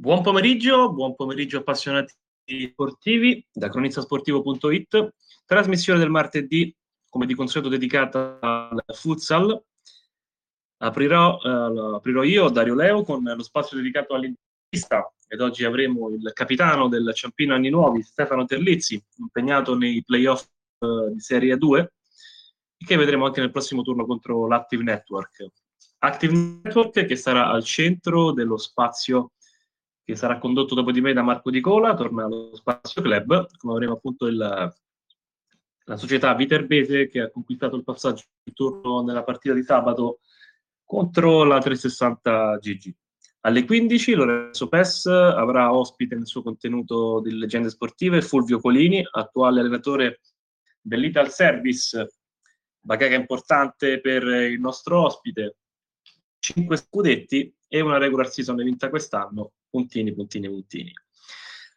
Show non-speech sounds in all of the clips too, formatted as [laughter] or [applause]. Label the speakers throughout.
Speaker 1: Buon pomeriggio, buon pomeriggio appassionati sportivi da cronistasportivo.it, trasmissione del martedì, come di consueto dedicata al futsal. Aprirò, eh, aprirò io, Dario Leo, con lo spazio dedicato all'intervista ed oggi avremo il capitano del Ciampino Anni Nuovi, Stefano Terlizzi, impegnato nei playoff eh, di Serie 2, che vedremo anche nel prossimo turno contro l'Active Network. Active Network che sarà al centro dello spazio che sarà condotto dopo di me da Marco Di Cola, torna allo Spazio Club, come avremo appunto il, la società Viterbese che ha conquistato il passaggio di turno nella partita di sabato contro la 360 GG. Alle 15 Lorenzo Pes avrà ospite nel suo contenuto di leggende sportive Fulvio Colini, attuale allenatore dell'Ital Service, bacheca importante per il nostro ospite, 5 scudetti e una regular season vinta quest'anno, puntini, puntini, puntini.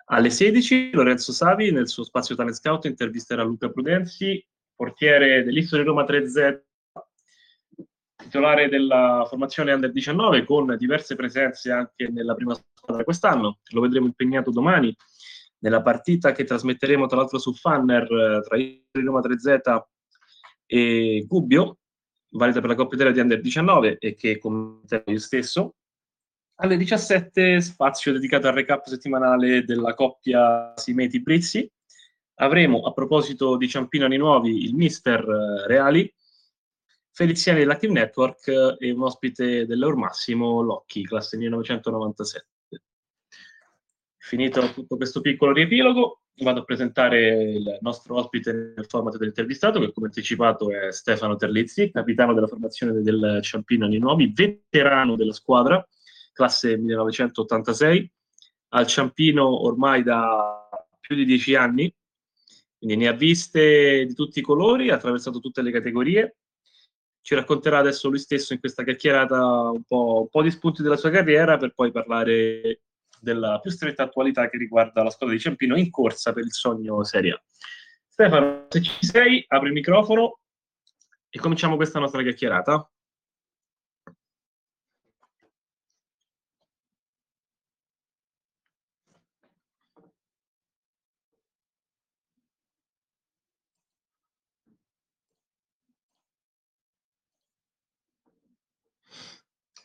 Speaker 1: Alle 16 Lorenzo Savi nel suo spazio talent scout intervisterà Luca Prudenzi, portiere dell'Istoria Roma 3Z, titolare della formazione Under 19 con diverse presenze anche nella prima squadra quest'anno. Lo vedremo impegnato domani nella partita che trasmetteremo tra l'altro su Fanner eh, tra Roma 3Z e Gubbio, valida per la Coppa Italia di Under 19 e che commenterò io stesso. Alle 17 spazio dedicato al recap settimanale della coppia Simeti Brizzi. Avremo, a proposito di Ciampino Anni Nuovi, il mister eh, Reali, Feliziani dell'Active Network eh, e un ospite dell'Eur Massimo, Locchi, classe 1997. Finito tutto questo piccolo riepilogo, vado a presentare il nostro ospite nel format dell'intervistato, che come anticipato è Stefano Terlizzi, capitano della formazione del Ciampino Anni Nuovi, veterano della squadra, classe 1986, al Ciampino ormai da più di dieci anni, quindi ne ha viste di tutti i colori, ha attraversato tutte le categorie. Ci racconterà adesso lui stesso in questa chiacchierata un po', un po di spunti della sua carriera per poi parlare della più stretta attualità che riguarda la squadra di Ciampino in corsa per il sogno Serie A. Stefano, se ci sei, apri il microfono e cominciamo questa nostra chiacchierata.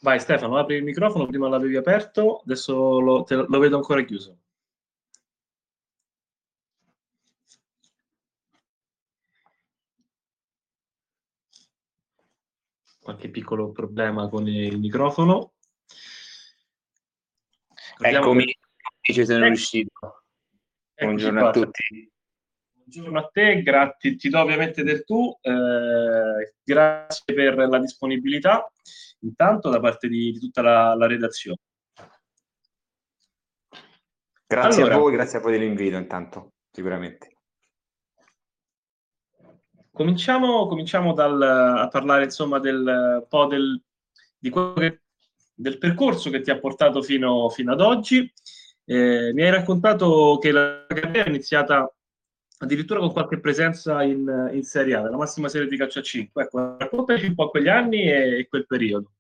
Speaker 1: Vai Stefano, apri il microfono, prima l'avevi aperto, adesso lo, te, lo vedo ancora chiuso. Qualche piccolo problema con il microfono.
Speaker 2: Eccomi, che... ci sono riuscito. Buongiorno a tutti.
Speaker 1: Buongiorno a te, grazie, ti do ovviamente del tu, eh, grazie per la disponibilità intanto da parte di, di tutta la, la, redazione.
Speaker 2: Grazie allora, a voi, grazie a voi dell'invito intanto, sicuramente.
Speaker 1: Cominciamo, cominciamo dal, a parlare insomma del po' del, di che, del percorso che ti ha portato fino, fino ad oggi. Eh, mi hai raccontato che la carriera è iniziata addirittura con qualche presenza in, in Serie A, nella massima serie di calcio a 5. Ecco, raccontaci un po' quegli anni e, e quel periodo.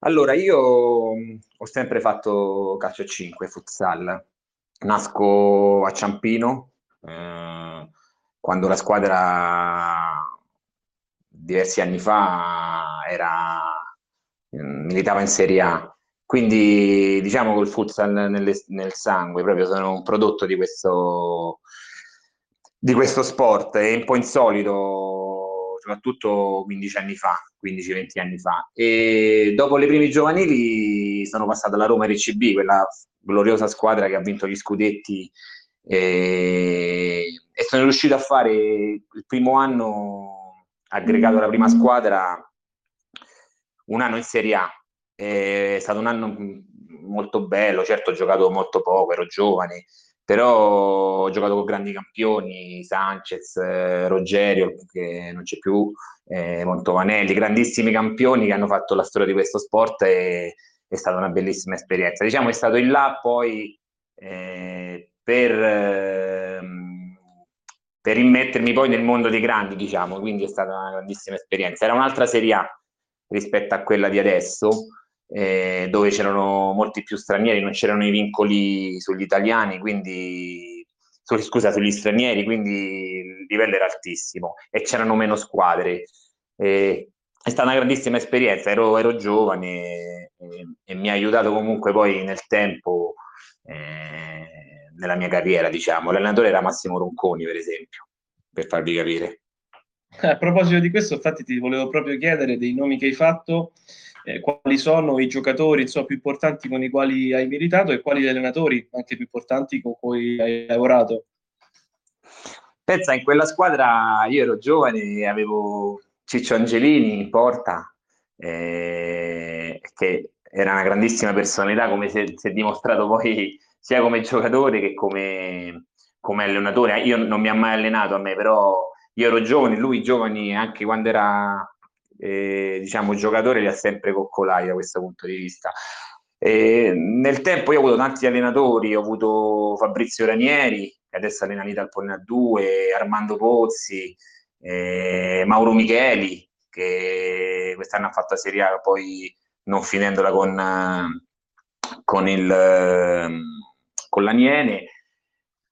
Speaker 2: Allora, io ho sempre fatto calcio a 5, futsal. Nasco a Ciampino, eh, quando la squadra diversi anni fa era, militava in Serie A. Quindi diciamo col futsal nelle, nel sangue, proprio sono un prodotto di questo, di questo sport, è un po' insolito, soprattutto 15 anni fa, 15-20 anni fa. E dopo le prime giovanili sono passato alla Roma RCB, quella gloriosa squadra che ha vinto gli scudetti e, e sono riuscito a fare il primo anno aggregato alla prima squadra un anno in Serie A. È stato un anno molto bello, certo ho giocato molto poco, ero giovane, però ho giocato con grandi campioni, Sanchez, eh, Rogerio, che non c'è più, eh, Montovanelli, grandissimi campioni che hanno fatto la storia di questo sport e è stata una bellissima esperienza. Diciamo è stato in là poi eh, per, ehm, per immettermi poi nel mondo dei grandi, diciamo, quindi è stata una grandissima esperienza. Era un'altra Serie A rispetto a quella di adesso, eh, dove c'erano molti più stranieri, non c'erano i vincoli sugli italiani, quindi su, scusa, sugli stranieri, quindi il livello era altissimo e c'erano meno squadre. Eh, è stata una grandissima esperienza, ero, ero giovane e, e, mi ha aiutato comunque poi nel tempo eh, nella mia carriera, diciamo. L'allenatore era Massimo Ronconi, per esempio, per farvi capire.
Speaker 1: A proposito di questo, infatti ti volevo proprio chiedere dei nomi che hai fatto eh, quali sono i giocatori insomma, più importanti con i quali hai militato e quali gli allenatori anche più importanti con cui hai lavorato?
Speaker 2: Pensa, in quella squadra io ero giovane avevo Ciccio Angelini in porta, eh, che era una grandissima personalità, come si è, si è, dimostrato poi sia come giocatore che come, come allenatore. Io non mi ha mai allenato a me, però io ero giovane, lui giovani anche quando era eh, diciamo, giocatore li ha sempre coccolati da questo punto di vista. E nel tempo io ho avuto tanti allenatori, ho avuto Fabrizio Ranieri, che adesso allena l'Ital Polna 2, Armando Pozzi, eh, Mauro Micheli, che quest'anno ha fatto la Serie A, poi non finendola con, con, il, con l'Aniene.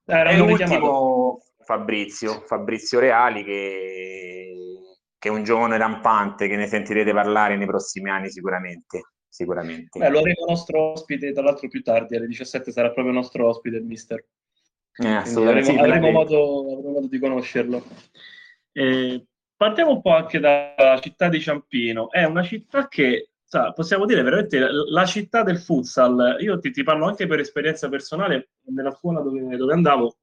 Speaker 2: Eh, e l'ultimo Fabrizio, Fabrizio Reali, che che è un giovane rampante che ne sentirete parlare nei prossimi anni sicuramente. sicuramente.
Speaker 1: Beh, lo avremo nostro ospite, tra l'altro più tardi, alle 17 sarà proprio nostro ospite il mister. Eh, avremo, sì, avremo, modo, avremo, modo, di conoscerlo. Eh, partiamo un po' anche dalla città di Ciampino. È una città che, possiamo dire, veramente la città del futsal. Io ti, ti parlo anche per esperienza personale, nella scuola dove, dove andavo,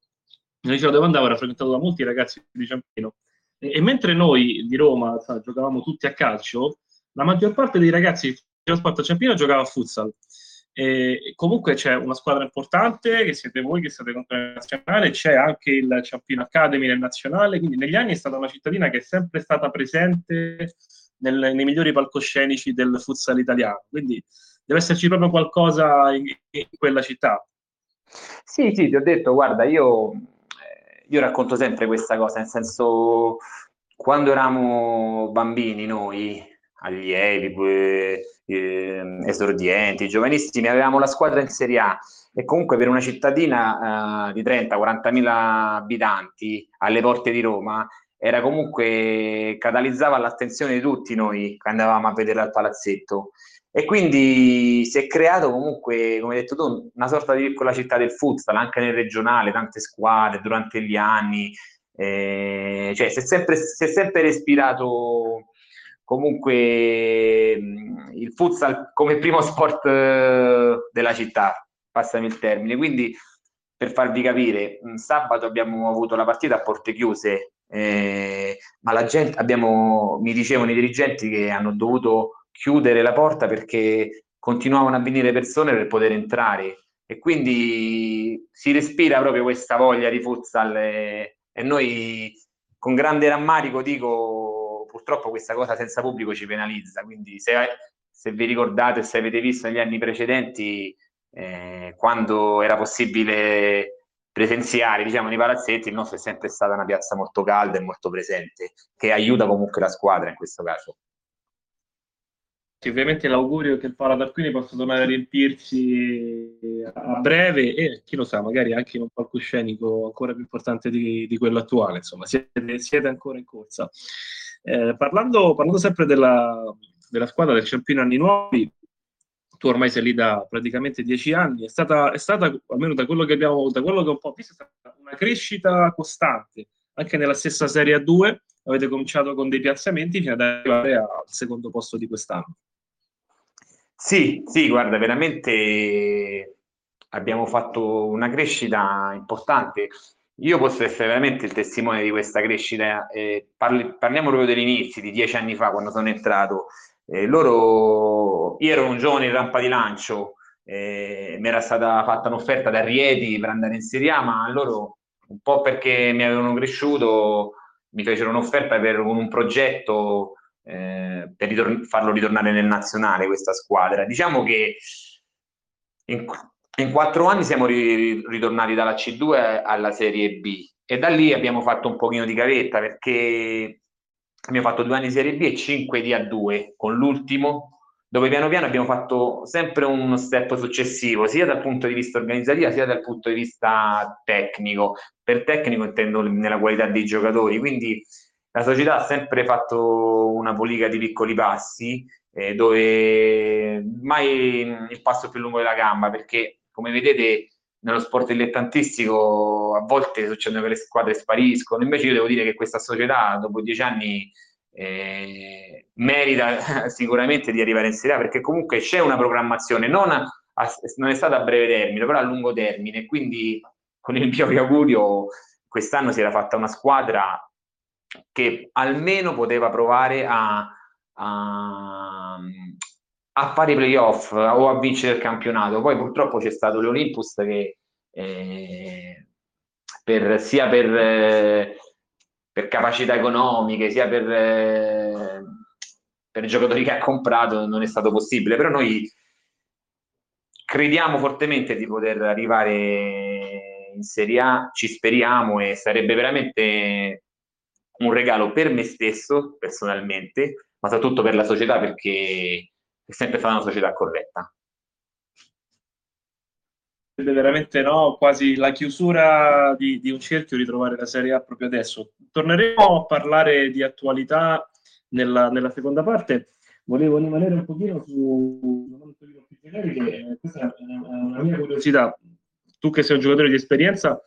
Speaker 1: nel liceo dove andavo era frequentato da molti ragazzi di Ciampino e, e mentre noi di Roma sa, giocavamo tutti a calcio, la maggior parte dei ragazzi dello sport Ciampino giocava a futsal. E comunque c'è una squadra importante, che siete voi, che siete contro il nazionale, c'è anche il Ciampino Academy nel nazionale, quindi negli anni è stata una cittadina che è sempre stata presente nel, nei migliori palcoscenici del futsal italiano, quindi deve esserci proprio qualcosa in, in quella città.
Speaker 2: Sì, sì, ti ho detto, guarda, io io racconto sempre questa cosa, nel senso, quando eravamo bambini noi, allievi, eh, esordienti, giovanissimi, avevamo la squadra in Serie A e comunque per una cittadina eh, di 30-40 mila abitanti alle porte di Roma era comunque catalizzava l'attenzione di tutti noi quando andavamo a vedere al palazzetto e quindi si è creato comunque, come hai detto tu, una sorta di piccola città del futsal, anche nel regionale, tante squadre durante gli anni. Eh, cioè, si è, sempre, si è sempre respirato comunque il futsal come primo sport eh, della città, passami il termine. Quindi, per farvi capire, sabato abbiamo avuto la partita a porte chiuse, eh, ma la gente, abbiamo, mi dicevano i dirigenti che hanno dovuto chiudere la porta perché continuavano a venire persone per poter entrare. E quindi si respira proprio questa voglia di futsal. E, e noi con grande rammarico dico purtroppo questa cosa senza pubblico ci penalizza. Quindi se, se vi ricordate se avete visto negli anni precedenti eh, quando era possibile presenziare diciamo nei palazzetti il nostro è sempre stata una piazza molto calda e molto presente che aiuta comunque la squadra in questo caso
Speaker 1: ovviamente l'augurio è che il Paolo Tarquini possa tornare a riempirsi a breve e chi lo sa, magari anche in un palcoscenico ancora più importante di, di quello attuale. Insomma, siete, siete ancora in corsa. Eh, parlando, parlando, sempre della, della, squadra del Ciampino Anni Nuovi, tu ormai sei lì da praticamente dieci anni, è stata, è stata almeno da quello che abbiamo, da quello che ho un po' visto, è stata una crescita costante, anche nella stessa Serie A2 avete cominciato con dei piazzamenti fino ad arrivare al secondo posto di quest'anno.
Speaker 2: Sì, sì, guarda, veramente abbiamo fatto una crescita importante. Io posso essere veramente il testimone di questa crescita. Eh, parli, parliamo proprio degli inizi, di dieci anni fa, quando sono entrato. Eh, loro, io ero un giovane in rampa di lancio, eh, mi era stata fatta un'offerta da Rieti per andare in Serie A, ma loro, un po' perché mi avevano cresciuto, mi fecero un'offerta un, un progetto eh, per ritor- farlo ritornare nel nazionale questa squadra. Diciamo che in, in quattro anni siamo ri- ritornati dalla C2 alla Serie B e da lì abbiamo fatto un pochino di gavetta perché abbiamo fatto due anni di Serie B e cinque di A2 con l'ultimo dove piano piano abbiamo fatto sempre uno step successivo, sia dal punto di vista organizzativo, sia dal punto di vista tecnico. Per tecnico intendo nella qualità dei giocatori, quindi la società ha sempre fatto una politica di piccoli passi, eh, dove mai il passo più lungo della gamba, perché come vedete nello sport dilettantistico a volte succedono che le squadre spariscono, invece io devo dire che questa società dopo dieci anni eh, merita [laughs] sicuramente di arrivare in Serie A perché comunque c'è una programmazione, non, a, non è stata a breve termine, però a lungo termine, quindi con il mio [laughs] augurio quest'anno si era fatta una squadra che almeno poteva provare a, a, a fare i playoff o a vincere il campionato. Poi purtroppo c'è stato l'Olympus che eh, per, sia per, eh, per, capacità economiche sia per, eh, per i giocatori che ha comprato non è stato possibile. Però noi crediamo fortemente di poter arrivare in Serie A, ci speriamo e sarebbe veramente un regalo per me stesso personalmente, ma soprattutto per la società perché è sempre stata una società corretta.
Speaker 1: Veramente no, quasi la chiusura di, di un cerchio ritrovare la Serie A proprio adesso. Torneremo a parlare di attualità nella, nella seconda parte. Volevo rimanere un pochino su questa è una mia curiosità. Tu che sei un giocatore di esperienza,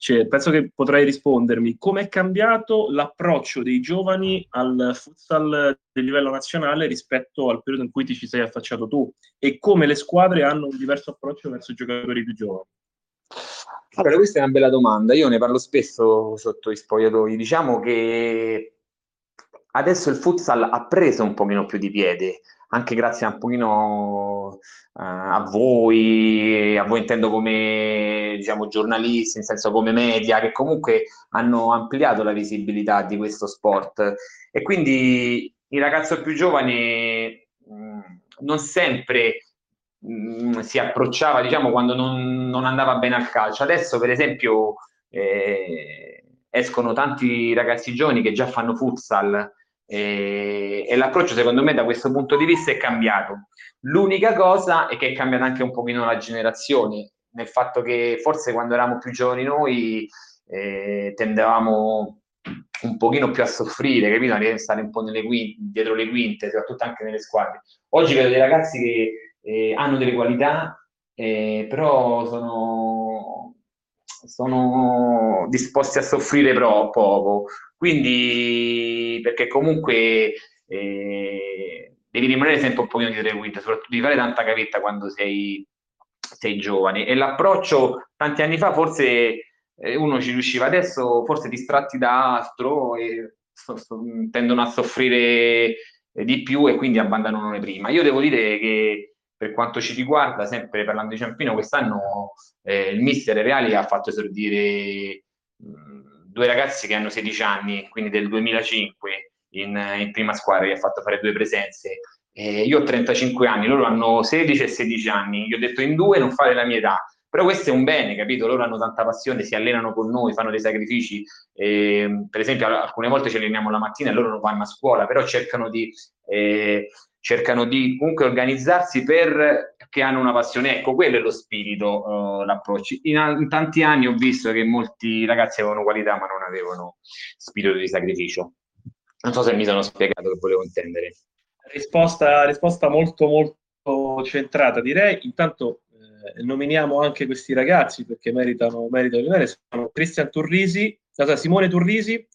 Speaker 1: cioè, penso che potrai rispondermi come è cambiato l'approccio dei giovani al futsal di livello nazionale rispetto al periodo in cui ti ci sei affacciato tu e come le squadre hanno un diverso approccio verso i giocatori più giovani.
Speaker 2: Allora, questa è una bella domanda. Io ne parlo spesso sotto i spogliatoi. Diciamo che adesso il futsal ha preso un pochino più di piede anche grazie un pochino uh, a voi, a voi intendo come diciamo, giornalisti, in senso come media, che comunque hanno ampliato la visibilità di questo sport. E quindi il ragazzo più giovane mh, mm, non sempre mh, mm, si approcciava, diciamo, quando non, non, andava bene al calcio. Adesso, per esempio, eh, escono tanti ragazzi giovani che già fanno futsal e, e, l'approccio secondo me da questo punto di vista è cambiato. L'unica cosa è che è cambiata anche un pochino la generazione, nel fatto che forse quando eravamo più giovani noi eh, tendevamo un pochino più a soffrire, capito? A stare un po' quinte, dietro le quinte, soprattutto anche nelle squadre. Oggi vedo dei ragazzi che eh, hanno delle qualità, eh, però sono, sono disposti a soffrire però poco. Quindi, perché comunque eh, devi rimanere sempre un pochino dietro le soprattutto di fare tanta cavetta quando sei, sei giovane. E l'approccio tanti anni fa forse eh, uno ci riusciva, adesso forse distratti da altro e so, so, tendono a soffrire eh, di più e quindi abbandonano le prima. Io devo dire che per quanto ci riguarda, sempre parlando di Ciampino, quest'anno eh, il mister Reali ha fatto esordire mh, due ragazzi che hanno 16 anni, quindi del 2005, in, in prima squadra, gli ha fatto fare due presenze. Eh, io ho 35 anni, loro hanno 16 e 16 anni. Gli ho detto in due non fare la mia età. Però questo è un bene, capito? Loro hanno tanta passione, si allenano con noi, fanno dei sacrifici. Eh, per esempio, alcune volte ci alleniamo la mattina e loro non vanno a scuola, però cercano di, eh, cercano di comunque organizzarsi per che hanno una passione. Ecco, quello è lo spirito, uh, l'approccio. In, in, tanti anni ho visto che molti ragazzi avevano qualità, ma non avevano spirito di sacrificio. Non so se mi sono spiegato che volevo intendere.
Speaker 1: Risposta, risposta molto, molto centrata, direi. Intanto eh, nominiamo anche questi ragazzi perché meritano, meritano di venire. Sono Cristian Turrisi, Simone Turrisi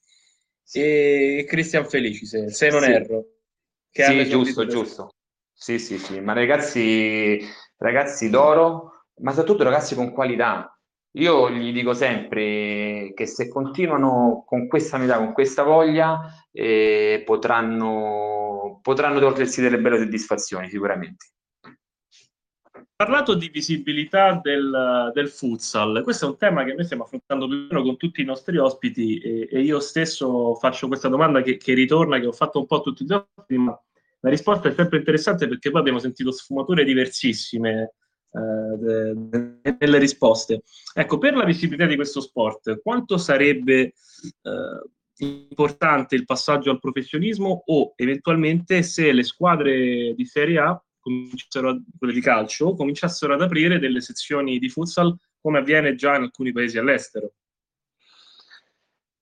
Speaker 1: e Cristian Felici, se, se non sì. erro.
Speaker 2: sì, giusto, giusto. Sì, sì, sì, ma ragazzi, ragazzi d'oro, ma soprattutto ragazzi con qualità. Io gli dico sempre che se continuano con questa metà, con questa voglia, eh, potranno, potranno togliersi delle belle soddisfazioni sicuramente.
Speaker 1: Parlato di visibilità del, del, futsal, questo è un tema che noi stiamo affrontando più o meno con tutti i nostri ospiti e, e io stesso faccio questa domanda che, che, ritorna, che ho fatto un po' tutti gli ospiti, ma la risposta è sempre interessante perché poi abbiamo sentito sfumature diversissime eh, nelle risposte. Ecco, per la visibilità di questo sport, quanto sarebbe eh, importante il passaggio al professionismo o eventualmente se le squadre di Serie A quelle di calcio, cominciassero ad aprire delle sezioni di futsal come avviene già in alcuni paesi all'estero.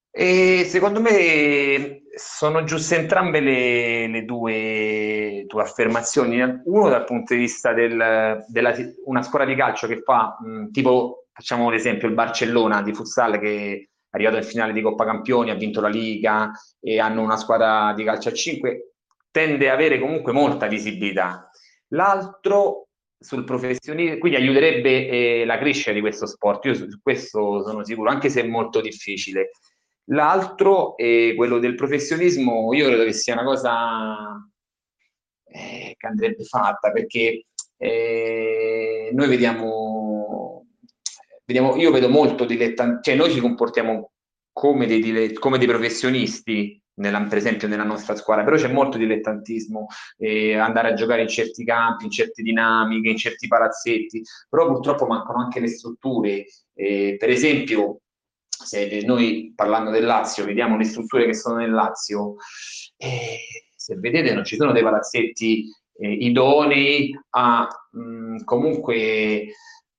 Speaker 2: E secondo me sono giuste entrambe le, le due, due, affermazioni. Uno dal punto di vista della una scuola di calcio che fa, mh, tipo facciamo l'esempio il Barcellona di futsal che è arrivato in finale di Coppa Campioni, ha vinto la Liga e hanno una squadra di calcio a 5, tende ad avere comunque molta visibilità. L'altro sul professionismo, quindi aiuterebbe eh, la crescita di questo sport, io su questo sono sicuro, anche se è molto difficile. L'altro è quello del professionismo, io credo che sia una cosa eh, che andrebbe fatta perché eh, noi vediamo, vediamo, io vedo molto dilettanti, cioè noi ci comportiamo come dei, come dei professionisti, nella, per esempio nella nostra squadra, però c'è molto dilettantismo, eh, andare a giocare in certi campi, in certe dinamiche, in certi palazzetti, però purtroppo mancano anche le strutture. Eh, per esempio, se noi parlando del Lazio vediamo le strutture che sono nel Lazio, eh, se vedete non ci sono dei palazzetti eh, idonei a mh, mm, comunque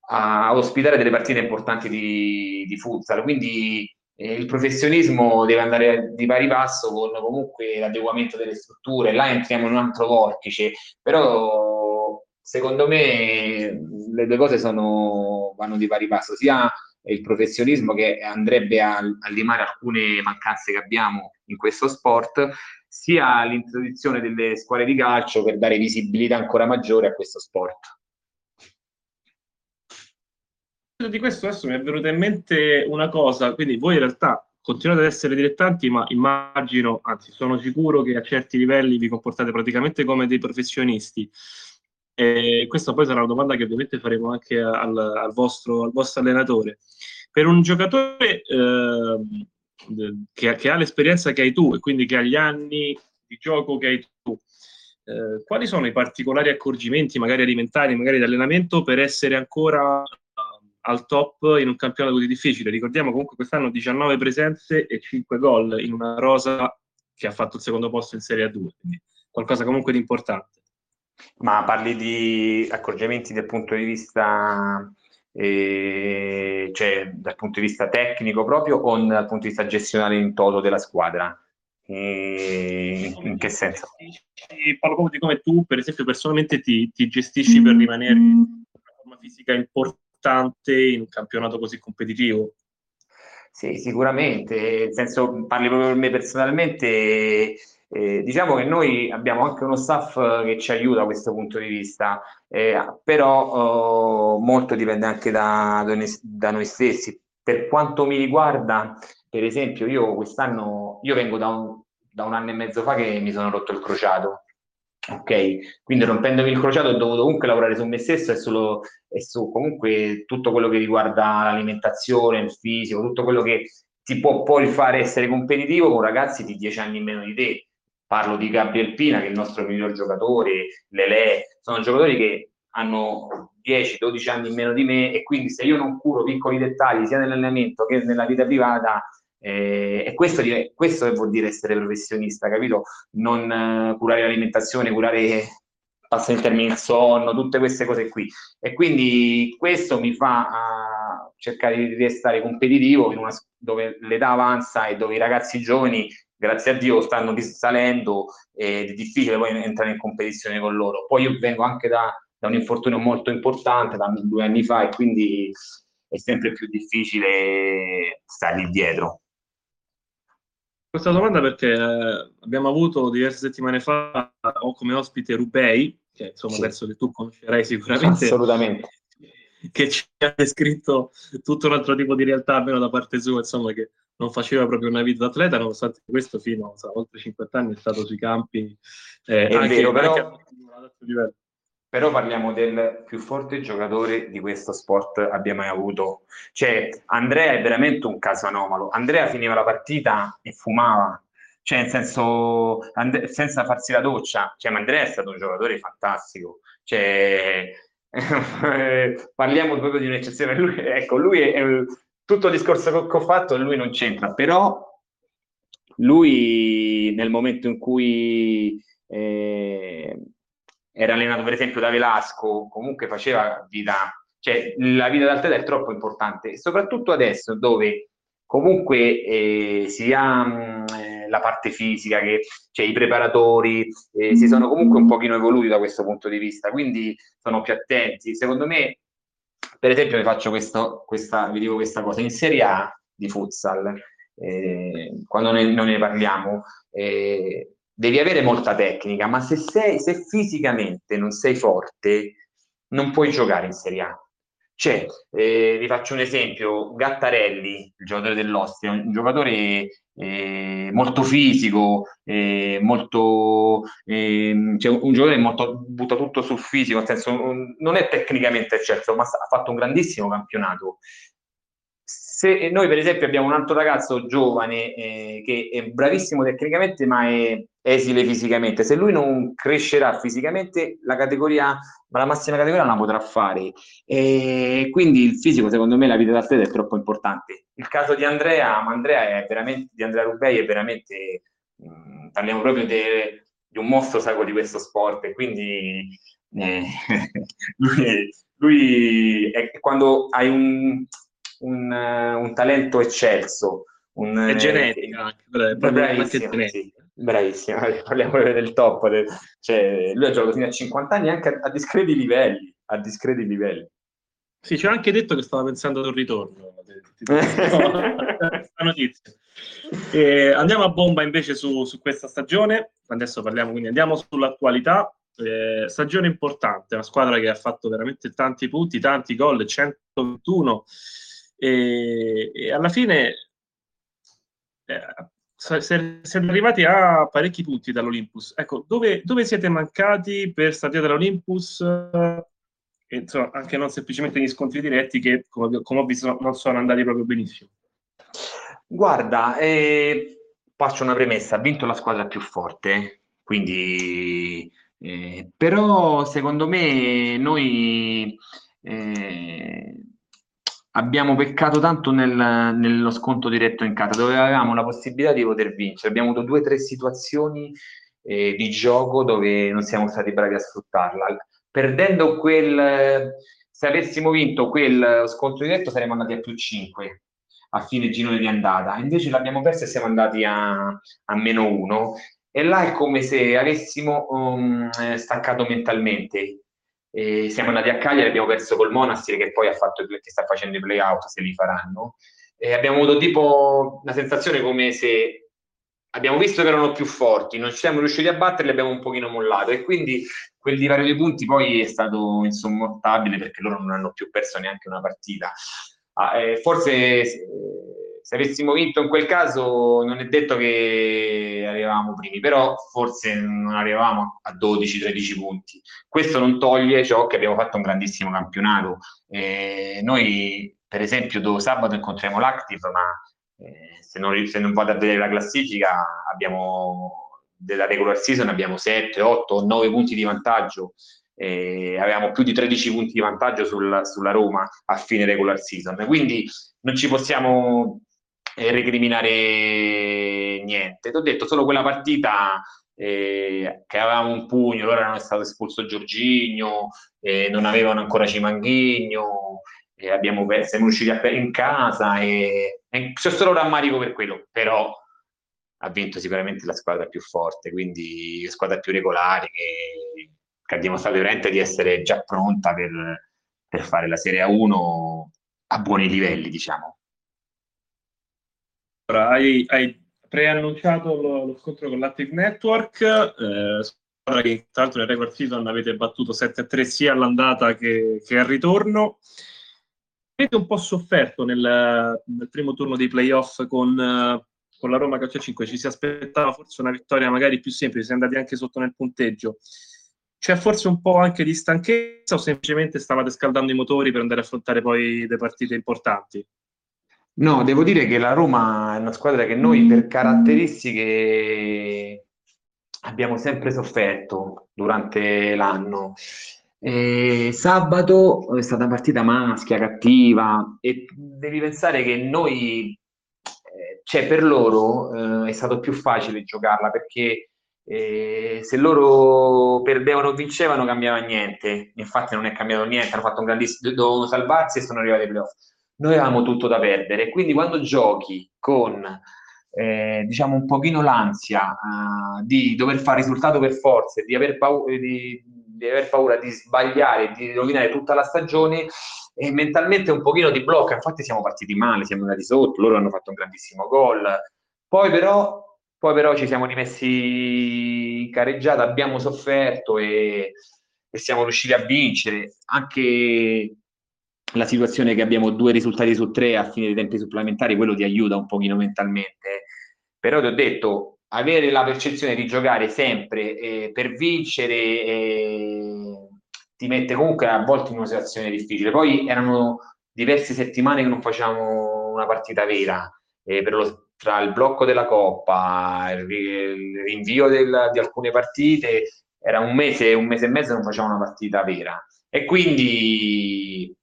Speaker 2: a ospitare delle partite importanti di, di futsal, quindi eh, il professionismo deve andare di pari passo con comunque l'adeguamento delle strutture, là entriamo in un altro vortice, però secondo me le due cose sono, vanno di pari passo, sia il professionismo che andrebbe a, a limare alcune mancanze che abbiamo in questo sport, sia l'introduzione delle scuole di calcio per dare visibilità ancora maggiore a questo sport.
Speaker 1: Di questo adesso mi è venuta in mente una cosa, quindi voi in realtà continuate ad essere dilettanti, ma immagino, anzi sono sicuro che a certi livelli vi comportate praticamente come dei professionisti. E questa poi sarà una domanda che ovviamente faremo anche al, al, vostro, al vostro, allenatore. Per un giocatore eh, che, che, ha l'esperienza che hai tu e quindi che ha gli anni di gioco che hai tu, eh, quali sono i particolari accorgimenti, magari alimentari, magari di allenamento, per essere ancora uh, al top in un campionato così difficile? Ricordiamo comunque quest'anno 19 presenze e 5 gol in una rosa che ha fatto il secondo posto in Serie A2, quindi qualcosa comunque di importante.
Speaker 2: Ma parli di accorgimenti dal punto di vista, eh, cioè dal punto di vista tecnico proprio o dal punto di vista gestionale in toto della squadra? Eh, in che senso?
Speaker 1: Parlo proprio di come tu, per esempio, personalmente ti, ti gestisci per rimanere in una forma fisica importante in un campionato così competitivo.
Speaker 2: Sì, sicuramente, nel senso, parli proprio per me personalmente eh, diciamo che noi abbiamo anche uno staff che ci aiuta da questo punto di vista, eh, però oh, molto dipende anche da, da, noi stessi. Per quanto mi riguarda, per esempio, io quest'anno, io vengo da un, da un anno e mezzo fa che mi sono rotto il crociato, ok? Quindi rompendomi il crociato ho dovuto comunque lavorare su me stesso e, solo, e su comunque tutto quello che riguarda l'alimentazione, il fisico, tutto quello che ti può poi fare essere competitivo con ragazzi di 10 anni in meno di te Parlo di Gabriel Pina, che è il nostro miglior giocatore, Lele, sono giocatori che hanno 10-12 anni in meno di me e quindi se io non curo piccoli dettagli sia nell'allenamento che nella vita privata, eh, e questo, questo, vuol dire essere professionista, capito? Non eh, curare l'alimentazione, curare, passa il termine il sonno, tutte queste cose qui. E quindi questo mi fa uh, cercare di restare competitivo in una, dove l'età avanza e dove i ragazzi giovani grazie a Dio stanno salendo ed è difficile poi entrare in competizione con loro. Poi io vengo anche da, da un infortunio molto importante, da due anni fa, e quindi è sempre più difficile stargli dietro.
Speaker 1: Questa domanda perché eh, abbiamo avuto diverse settimane fa ho come ospite Rubei, che insomma sì. adesso che tu conoscerai sicuramente.
Speaker 2: Assolutamente. [laughs]
Speaker 1: Che ci ha descritto tutto un altro tipo di realtà, almeno da parte sua, insomma, che non faceva proprio una vita atleta, nonostante questo fino a oltre 50 anni è stato sui campi.
Speaker 2: Eh, è anche, vero, però, però parliamo del più forte giocatore di questo sport abbia mai avuto. Cioè, Andrea è veramente un caso anomalo. Andrea finiva la partita e fumava. Cioè, nel senso, and- senza farsi la doccia. Cioè, ma Andrea è stato un giocatore fantastico. Cioè, [laughs] parliamo proprio di un'eccezione. Lui, ecco, lui è tutto il discorso che ho fatto lui non c'entra, però lui nel momento in cui eh, era allenato per esempio da Velasco, comunque faceva vita, cioè la vita d'atleta è troppo importante, e soprattutto adesso dove comunque eh, sia mh, eh, la parte fisica che cioè, i preparatori eh, si sono comunque un pochino evoluti da questo punto di vista, quindi sono più attenti. Secondo me, per esempio, vi faccio questo, questa, vi dico questa cosa, in Serie A di futsal, eh, quando ne, non ne parliamo, eh, devi avere molta tecnica, ma se, sei, se fisicamente non sei forte, non puoi giocare in Serie A. Cioè, eh, vi faccio un esempio, Gattarelli, il giocatore dell'Ostia, un giocatore eh, molto fisico, eh, molto, ehm, cioè un giocatore molto, butta tutto sul fisico, nel senso non è tecnicamente eccelso, ma ha fatto un grandissimo campionato se noi per esempio abbiamo un altro ragazzo giovane eh, che è bravissimo tecnicamente ma è esile fisicamente, se lui non crescerà fisicamente la categoria, ma la massima categoria non la potrà fare. E quindi il fisico secondo me la vita d'atleta è troppo importante. Il caso di Andrea, ma Andrea è veramente, di Andrea Rubei è veramente, mh, mm, parliamo proprio de, di un mostro sacro di questo sport e quindi eh, [laughs] lui, lui è, quando hai un un, un talento eccelso. Un,
Speaker 1: è genetica anche,
Speaker 2: bravissimo, sì, bravissimo, [laughs] parliamo del top, del, cioè, lui ha giocato fino a 50 anni anche a, a discreti livelli, a discreti livelli.
Speaker 1: Sì, ci ha anche detto che stava pensando ad un ritorno. questa [laughs] [laughs] notizia. E andiamo a bomba invece su, su, questa stagione. Adesso parliamo, quindi andiamo sull'attualità. Eh, stagione importante, una squadra che ha fatto veramente tanti punti, tanti gol, 121 e, e alla fine eh, siete arrivati a parecchi punti dall'Olympus. Ecco, dove, dove siete mancati per stare dall'Olympus? E, insomma, anche non semplicemente gli scontri diretti che, come, come ho visto, non sono andati proprio benissimo.
Speaker 2: Guarda, eh, faccio una premessa, ha vinto la squadra più forte, quindi... Eh, però secondo me noi... Eh, abbiamo peccato tanto nel, nello sconto diretto in casa, dove avevamo la possibilità di poter vincere. Abbiamo avuto due o tre situazioni eh, di gioco dove non siamo stati bravi a sfruttarla. Perdendo quel, se avessimo vinto quel sconto diretto saremmo andati a più 5 a fine girone di andata, invece l'abbiamo persa e siamo andati a, a meno 1 e là è come se avessimo um, staccato mentalmente e siamo andati a Cagliari, abbiamo perso col Monastir che poi ha fatto, che sta facendo i playout, se li faranno. E abbiamo avuto tipo una sensazione come se abbiamo visto che erano più forti, non ci siamo riusciti a batterli, abbiamo un pochino mollato e quindi quel divario dei punti poi è stato insommortabile perché loro non hanno più perso neanche una partita. Ah, eh, forse se avessimo vinto in quel caso non è detto che arrivavamo primi, però forse non arrivavamo a 12-13 punti. Questo non toglie ciò che abbiamo fatto un grandissimo campionato. Eh, noi, per esempio, sabato incontriamo l'Active, ma eh, se, non, se non vado a vedere la classifica, abbiamo della regular season abbiamo 7, 8 o 9 punti di vantaggio. Eh, avevamo più di 13 punti di vantaggio sul, sulla Roma a fine regular season. Quindi non ci possiamo eh, recriminare niente. Ti ho detto solo quella partita eh, che avevamo un pugno, loro erano stato espulso Giorginio, eh, non avevano ancora Cimanghigno, eh, abbiamo, siamo riusciti a in casa e, e c'è solo rammarico per quello, però ha vinto sicuramente la squadra più forte, quindi la squadra più regolare che, che ha dimostrato veramente di essere già pronta per, per fare la Serie A1 a buoni livelli, diciamo.
Speaker 1: Hai, hai preannunciato lo, lo, scontro con l'Active Network, eh, che tra l'altro nel record season avete battuto 7-3 sia all'andata che, che, al ritorno. Avete un po' sofferto nel, nel primo turno dei playoff con, con la Roma Calcio 5, ci si aspettava forse una vittoria magari più semplice, si è andati anche sotto nel punteggio. C'è forse un po' anche di stanchezza o semplicemente stavate scaldando i motori per andare a affrontare poi delle partite importanti?
Speaker 2: No, devo dire che la Roma è una squadra che noi per caratteristiche abbiamo sempre sofferto durante l'anno. E sabato è stata una partita maschia, cattiva e devi pensare che noi, eh, cioè per loro eh, è stato più facile giocarla perché E se loro perdevano o vincevano cambiava niente, infatti non è cambiato niente, hanno fatto un grandissimo, dovevano salvarsi e sono arrivati ai playoff. Noi avevamo tutto da perdere, quindi quando giochi con eh, diciamo un pochino l'ansia uh, di dover fare risultato per forza, di aver, paura, di, di aver paura di sbagliare, di rovinare tutta la stagione, e mentalmente un pochino di blocca. Infatti siamo partiti male, siamo andati sotto, loro hanno fatto un grandissimo gol. Poi però poi però ci siamo rimessi in careggiata, abbiamo sofferto e, e siamo riusciti a vincere. Anche la situazione che abbiamo due risultati su tre a fine dei tempi supplementari, quello ti aiuta un pochino mentalmente. Però ti ho detto, avere la percezione di giocare sempre eh, per vincere eh, ti mette comunque a volte in una situazione difficile. Poi erano diverse settimane che non facciamo una partita vera. Eh, lo, tra il blocco della Coppa, il, rinvio del, di alcune partite, era un mese, un mese e mezzo non facevamo una partita vera. E quindi,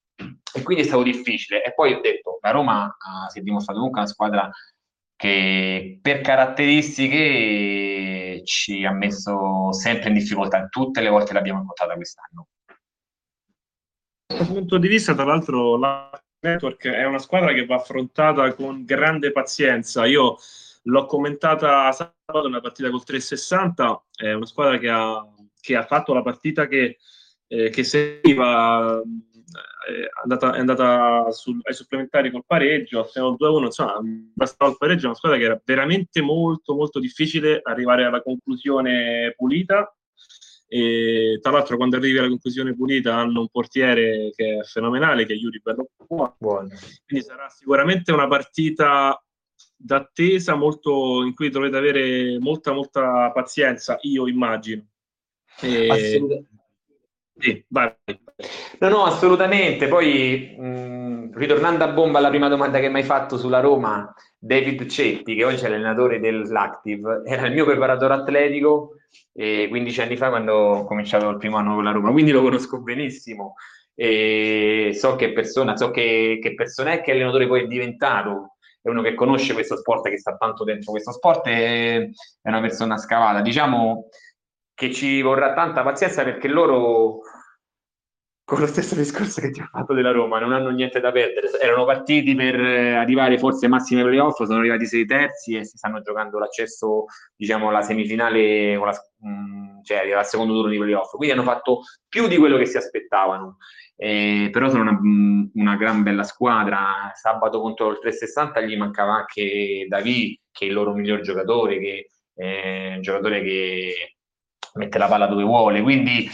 Speaker 2: e quindi è stato difficile. E poi ho detto, la Roma uh, si è dimostrata comunque una squadra che per caratteristiche ci ha messo sempre in difficoltà, tutte le volte l'abbiamo incontrata quest'anno.
Speaker 1: Da questo punto di vista, tra l'altro, la Network è una squadra che va affrontata con grande pazienza. Io l'ho commentata sabato una partita col 360, è una squadra che ha, che ha fatto la partita che, eh, che serviva, è andata, è andata sul, ai supplementari col pareggio, ha finito 2-1, insomma, bastava il pareggio, è una squadra che era veramente molto molto difficile arrivare alla conclusione pulita e tra l'altro, quando arrivi alla conclusione pulita, hanno un portiere che è fenomenale, che è Yuri Bellobuono. Quindi sarà sicuramente una partita d'attesa molto, in cui dovete avere molta, molta pazienza, io immagino.
Speaker 2: E... Assolutamente. No, no, assolutamente. Poi, mh, ritornando a bomba alla prima domanda che mi hai fatto sulla Roma, David Ceppi, che oggi è allenatore dell'Active, era il mio preparatore atletico eh, 15 anni fa quando ho cominciato il primo anno con la Roma, quindi lo conosco benissimo e so che persona, so che, che persona è, che allenatore poi è diventato, è uno che conosce questo sport, che sta tanto dentro questo sport, e è una persona scavata. Diciamo che ci vorrà tanta pazienza perché loro con lo stesso discorso che ti ho fatto della Roma, non hanno niente da perdere. Erano partiti per eh, arrivare forse ai massimi playoff, sono arrivati sei terzi e si stanno giocando l'accesso, diciamo, alla semifinale, la, mm, cioè al secondo turno di playoff. Quindi hanno fatto più di quello che si aspettavano. Eh, però sono una, mm, una, gran bella squadra. Sabato contro il 360 gli mancava anche David, che è il loro miglior giocatore, che è un giocatore che mette la palla dove vuole. Quindi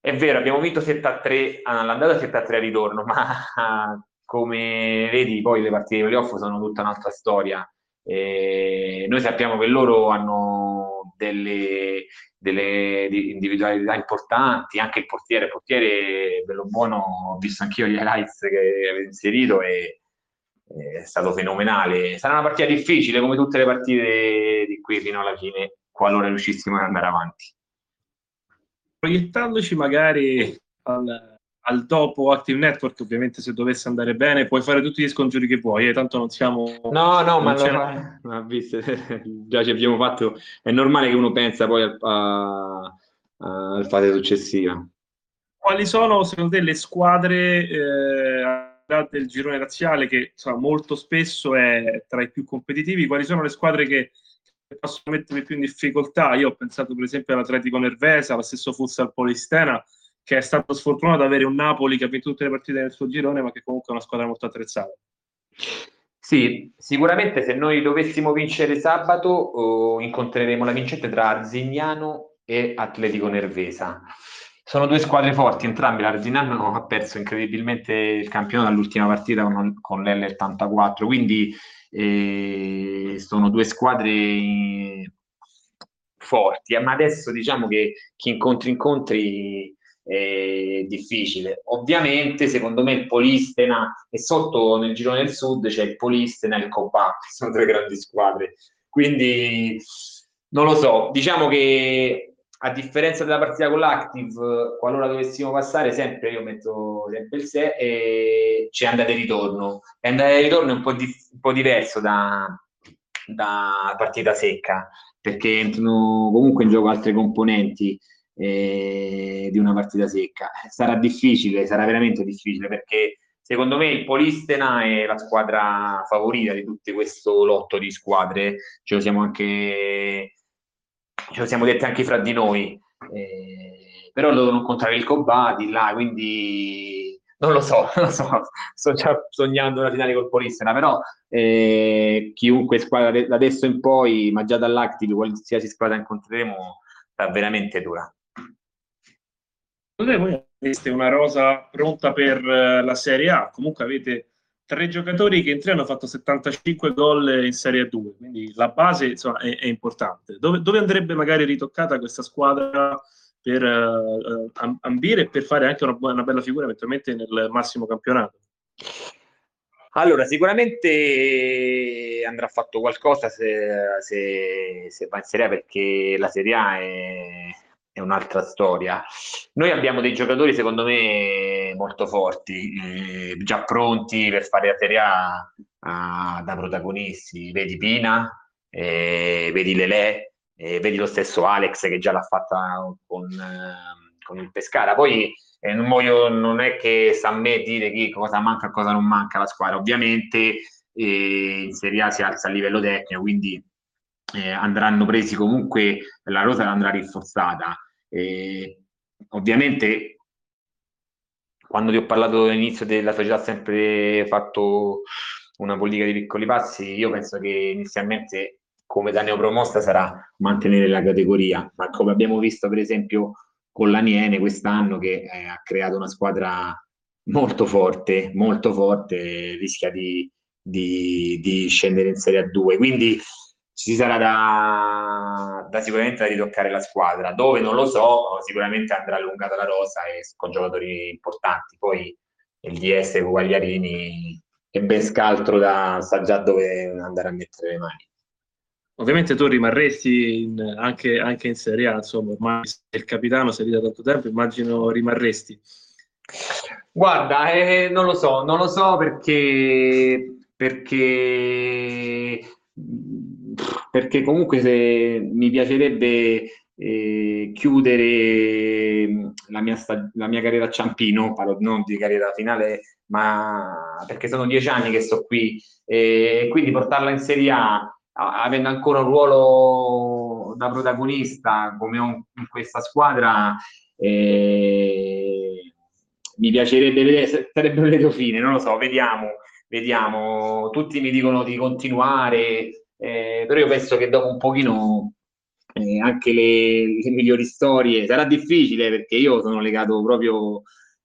Speaker 2: è vero, abbiamo vinto 7-3 all'andata e 7-3 al ritorno, [laughs] ma come vedi poi le partite di playoff sono tutta un'altra storia. E noi sappiamo che loro hanno delle, delle individualità importanti, anche il portiere, il portiere bello buono, ho visto anch'io gli highlights che avete inserito e è stato fenomenale. Sarà una partita difficile come tutte le partite di qui fino alla fine, qualora riuscissimo ad andare avanti
Speaker 1: proiettandoci magari al, al, dopo Active Network, ovviamente se dovesse andare bene, puoi fare tutti gli scongiuri che vuoi, eh, tanto non siamo...
Speaker 2: No, no, ma, allora, ma visto, [laughs] già ci abbiamo fatto, è normale che uno pensa poi al, a, a, al fase successivo.
Speaker 1: Quali sono secondo te le squadre eh, del girone razziale che insomma, molto spesso è tra i più competitivi? Quali sono le squadre che possono mettermi più in difficoltà. Io ho pensato per esempio all'Atletico Nervesa, allo stesso Futsal Polistena, che è stato sfortunato ad avere un Napoli che ha vinto tutte le partite nel suo girone, ma che comunque è una squadra molto attrezzata.
Speaker 2: Sì, sicuramente se noi dovessimo vincere sabato oh, incontreremo la vincente tra Arzignano e Atletico Nervesa. Sono due squadre forti, entrambe. L'Arzignano ha perso incredibilmente il campionato dall'ultima partita con, con l'L84, quindi e sono due squadre forti, ma adesso diciamo che chi incontri incontri è difficile. Ovviamente, secondo me, il Polistena e sotto nel girone del sud c'è il Polistena e il Cobà, sono due grandi squadre. Quindi non lo so, diciamo che a differenza della partita con l'Active, qualora dovessimo passare, sempre io metto sempre il 6 e c'è andata e ritorno. E andata e ritorno è un po', di, un po diverso da, da partita secca, perché entrano comunque in gioco altre componenti eh, di una partita secca. Sarà difficile, sarà veramente difficile perché secondo me il Polistena è la squadra favorita di tutto questo lotto di squadre, ce lo siamo anche ce lo siamo detti anche fra di noi. Eh, però devono incontrare il Cobati là, quindi non lo so, [laughs] non so, sto già sognando una finale col Polistena, però eh, chiunque squadra da adesso in poi, ma già dall'Active, qualsiasi squadra incontreremo, sarà veramente dura.
Speaker 1: Voi avete una rosa pronta per eh, la Serie A, comunque avete tre giocatori che in tre hanno fatto 75 gol in Serie 2, quindi la base insomma, è, è importante. Dove, dove, andrebbe magari ritoccata questa squadra per uh, ambire e per fare anche una, una bella figura eventualmente nel massimo campionato?
Speaker 2: Allora, sicuramente andrà fatto qualcosa se, se, se va in Serie A perché la Serie A è, è un'altra storia. Noi abbiamo dei giocatori, secondo me, molto forti, eh, già pronti per fare la Serie A, a da protagonisti. Vedi Pina, eh, vedi Lele, eh, vedi lo stesso Alex che già l'ha fatta con, eh, con il Pescara. Poi eh, non, voglio, non è che sta a me dire chi, cosa manca e cosa non manca la squadra. Ovviamente eh, in Serie A si alza a livello tecnico, quindi eh, andranno presi comunque, la rosa andrà rinforzata. Eh, ovviamente quando ti ho parlato all'inizio della società ha sempre fatto una politica di piccoli passi, io penso che inizialmente come da neopromossa sarà mantenere la categoria, ma come abbiamo visto per esempio con l'Aniene quest'anno che eh, ha creato una squadra molto forte, molto forte, rischia di, di, di scendere in Serie A2. Quindi ci sarà da, da, sicuramente da ritoccare la squadra, dove non lo so, sicuramente andrà allungata la rosa e con giocatori importanti. Poi il DS Guagliarini è ben scaltro da sa già dove andare a mettere le mani.
Speaker 1: Ovviamente tu rimarresti in, anche, anche, in Serie A, insomma, ormai sei il capitano, sei lì da tanto tempo, immagino rimarresti.
Speaker 2: Guarda, eh, non lo so, non lo so perché, perché, perché comunque se mi piacerebbe eh, chiudere la mia, la mia, carriera a Ciampino, parlo non di carriera finale, ma perché sono dieci anni che sto qui e quindi portarla in Serie A avendo ancora un ruolo da protagonista come ho in questa squadra, eh, mi piacerebbe vedere, sarebbe un [laughs] fine, non lo so, vediamo, vediamo. Tutti mi dicono di continuare, eh, però io penso che dopo un pochino eh, anche le, le, migliori storie sarà difficile perché io sono legato proprio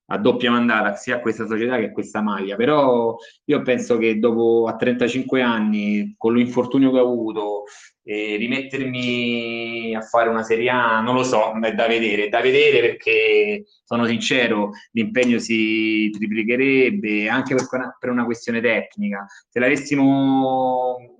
Speaker 2: a doppia mandata sia a questa società che a questa maglia, però io penso che dopo a 35 anni, con l'infortunio che ho avuto, eh, rimettermi a fare una Serie A, non lo so, è da vedere, da vedere perché sono sincero, l'impegno si triplicherebbe anche per per una questione tecnica. Se l'avessimo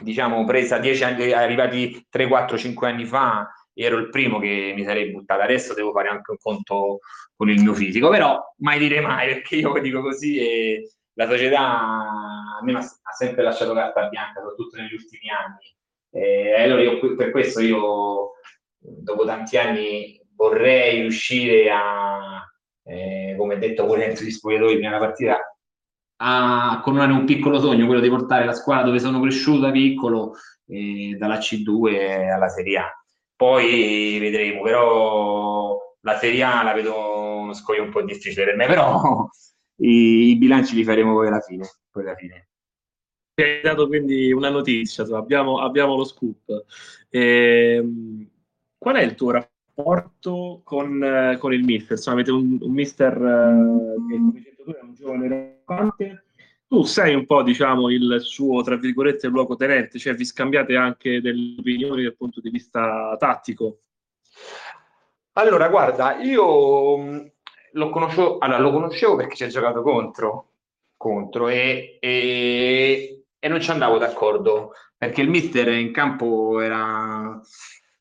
Speaker 2: diciamo presa 10 anni, arrivati 3, 4, 5 anni fa, ero il primo che mi sarei buttato, adesso devo fare anche un conto con il mio fisico, però mai dire mai perché io dico così e la società a me ha sempre lasciato carta bianca, soprattutto negli ultimi anni. E allora io, per questo io dopo tanti anni vorrei riuscire a, eh, come detto pure dentro gli spogliatoi prima della partita, a coronare un piccolo sogno, quello di portare la squadra dove sono cresciuto da piccolo, eh, dalla C2 alla Serie A. Poi vedremo, però la Serie A la vedo uno scoglio un po' difficile per me, però i, i bilanci li faremo poi alla fine. Poi alla fine.
Speaker 1: Ti hai dato quindi una notizia, abbiamo, abbiamo lo scoop. Eh, qual è il tuo rapporto con, con il mister? Insomma, avete un, un mister eh, come detto tu è un giovane rampante tu sei un po', diciamo, il suo, tra virgolette, luogotenente, cioè vi scambiate anche delle opinioni dal punto di vista tattico.
Speaker 2: Allora, guarda, io mm, lo conoscevo, allora, lo conoscevo perché ci ha giocato contro, contro e, e, e, non ci andavo d'accordo, perché il mister in campo era...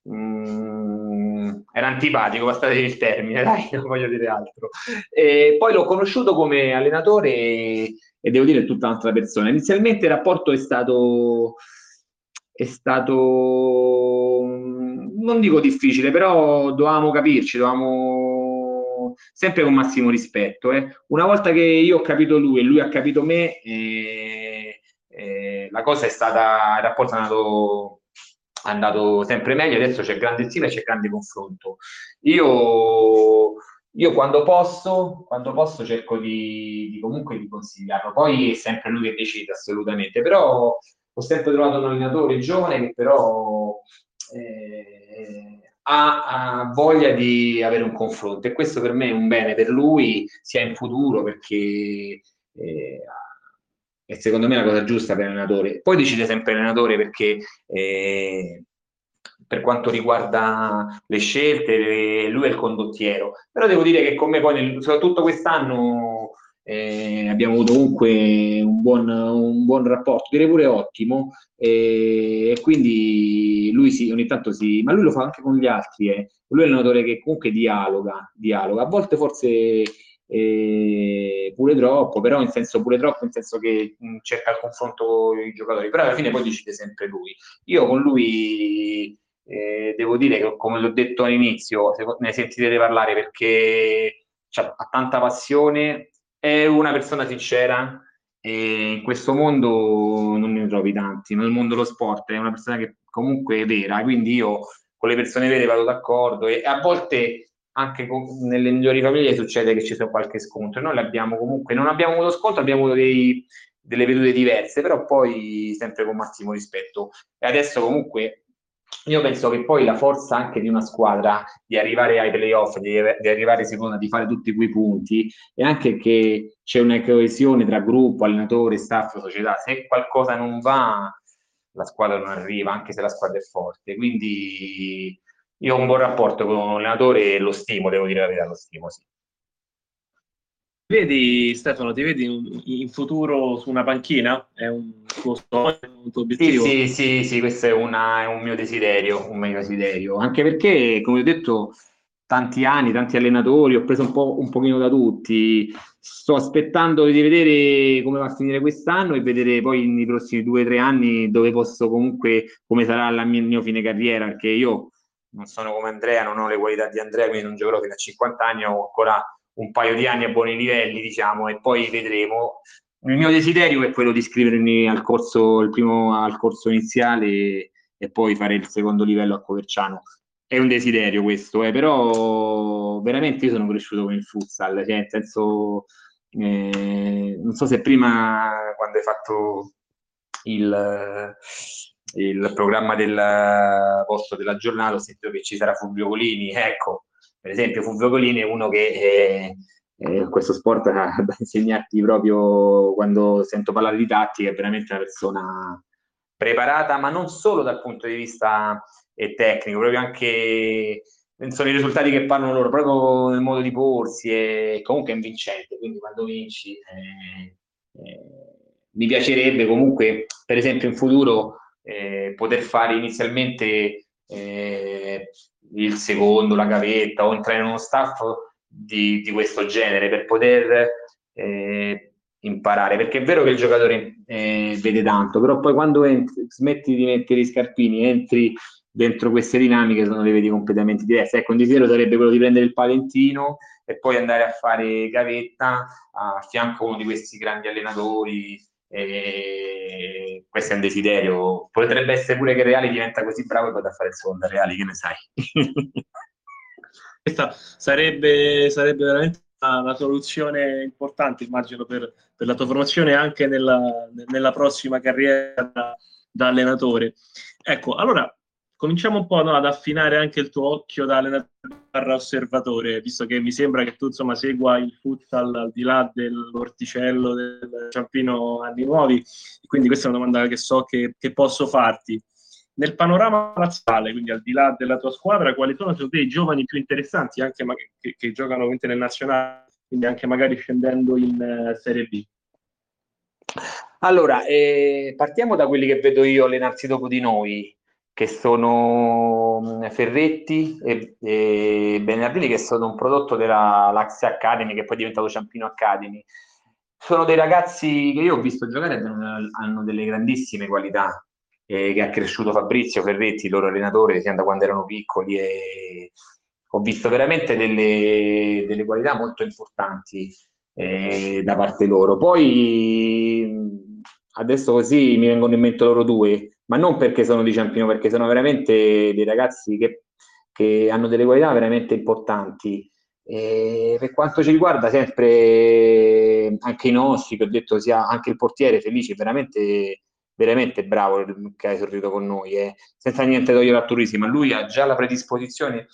Speaker 2: Mm, era antipatico, dire il termine, dai, [laughs] non voglio dire altro. E poi l'ho conosciuto come allenatore e devo dire è tutta un'altra persona. Inizialmente il rapporto è stato, è stato, non dico difficile, però dovevamo capirci, dovevamo sempre con massimo rispetto. Eh. Una volta che io ho capito lui e lui ha capito me, eh, eh, la cosa è stata, il rapporto è andato, è andato sempre meglio, adesso c'è grande stile c'è grande confronto. Io io quando posso, quando posso cerco di, di, comunque di consigliarlo, poi è sempre lui che decide assolutamente, però ho sempre trovato un allenatore giovane che però eh, ha, ha, voglia di avere un confronto e questo per me è un bene per lui sia in futuro perché eh, è secondo me la cosa giusta per l'allenatore. Poi decide sempre l'allenatore perché eh, per quanto riguarda le scelte, lui è il condottiero. Però devo dire che con me poi, nel, soprattutto quest'anno, eh, abbiamo avuto comunque un buon, un buon, rapporto, direi pure ottimo, eh, e quindi lui sì, ogni tanto sì, ma lui lo fa anche con gli altri, eh. lui è un allenatore che comunque dialoga, dialoga, a volte forse eh, pure troppo, però in senso pure troppo, in senso che mh, cerca il confronto con i giocatori, però alla fine poi decide sempre lui. Io con lui eh, devo dire che, come l'ho detto all'inizio, ne sentirete parlare perché ha tanta passione, è una persona sincera e in questo mondo non ne trovi tanti, nel mondo dello sport è una persona che comunque è vera, quindi io con le persone vere vado d'accordo e a volte anche con, nelle migliori famiglie succede che ci sia qualche scontro. Noi abbiamo comunque, non abbiamo avuto scontro, abbiamo avuto dei, delle vedute diverse, però poi sempre con massimo rispetto. E adesso comunque io penso che poi la forza anche di una squadra di arrivare ai playoff, di, di arrivare seconda, di fare tutti quei punti, è anche che c'è una coesione tra gruppo, allenatore, staff, società. Se qualcosa non va, la squadra non arriva, anche se la squadra è forte. Quindi io ho un buon rapporto con l'allenatore e lo stimo, devo dire la verità, lo stimo, sì.
Speaker 1: Vedi Stefano, ti vedi in futuro su una panchina? È un tuo sogno, un tuo obiettivo?
Speaker 2: Sì, sì, sì, sì questo è, una, è, un mio desiderio, un mio desiderio. Anche perché, come ho detto, tanti anni, tanti allenatori, ho preso un po' un pochino da tutti. Sto aspettando di vedere come va a finire quest'anno e vedere poi nei prossimi due o tre anni dove posso comunque, come sarà la mia, il mio fine carriera, perché io non sono come Andrea, non ho le qualità di Andrea, quindi non giocherò fino a 50 anni, ho ancora un paio di anni a buoni livelli, diciamo, e poi vedremo. Il mio desiderio è quello di iscrivermi al corso, primo, al corso iniziale e poi fare il secondo livello a Coverciano. È un desiderio questo, eh, però veramente io sono cresciuto con il futsal, cioè nel senso, eh, non so se prima quando hai fatto il, il programma del posto della giornata ho sentito che ci sarà Fulvio Colini, ecco, per esempio Fulvio Colini è uno che eh, eh, questo sport [laughs] da, da insegnarti proprio quando sento parlare di tattica, è veramente una persona preparata, ma non solo dal punto di vista eh, tecnico, proprio anche sono i risultati che parlano loro, proprio nel modo di porsi e comunque è vincente, quindi quando vinci eh, eh, mi piacerebbe comunque, per esempio in futuro, eh, poter fare inizialmente eh, il secondo, la gavetta o entrare in uno staff di, di questo genere per poter eh, imparare. Perché è vero che il giocatore eh, vede tanto, però poi quando entri, smetti di mettere i scarpini, entri dentro queste dinamiche, sono dei vedi completamente diverse. Ecco, un desiderio sarebbe quello di prendere il palentino e poi andare a fare gavetta a fianco a uno di questi grandi allenatori e questo è un desiderio. Potrebbe essere pure che Reali diventa così bravo e vada a fare il secondo Reali, che ne sai? [laughs]
Speaker 1: Questa sarebbe, sarebbe veramente una, una, soluzione importante, immagino, per, per la tua formazione anche nella, nella prossima carriera da, da allenatore. Ecco, allora cominciamo un po' no, ad affinare anche il tuo occhio da allenatore osservatore, visto che mi sembra che tu insomma segua il futsal al di là dell'orticello del Ciampino Anni Nuovi, quindi questa è una domanda che so che, che posso farti. Nel panorama nazionale, quindi al di là della tua squadra, quali sono secondo te i giovani più interessanti anche ma- che, che, giocano nel nazionale, quindi anche magari scendendo in uh, Serie B?
Speaker 2: Allora, eh, partiamo da quelli che vedo io allenarsi dopo di noi che sono mm, Ferretti e, e Bernardini, che sono un prodotto della Laxia Academy, che poi è diventato Ciampino Academy. Sono dei ragazzi che io ho visto giocare e hanno delle grandissime qualità. eh, che ha cresciuto Fabrizio Ferretti, il loro allenatore, sin da quando erano piccoli e ho visto veramente delle, delle qualità molto importanti eh, da parte loro. Poi adesso così mi vengono in mente loro due, ma non perché sono di Ciampino, perché sono veramente dei ragazzi che, che hanno delle qualità veramente importanti. E per quanto ci riguarda, sempre anche i nostri, che ho detto sia anche il portiere Felice, veramente, veramente bravo che ha esordito con noi, eh. senza niente togliere a Turisi, ma lui ha già la predisposizione,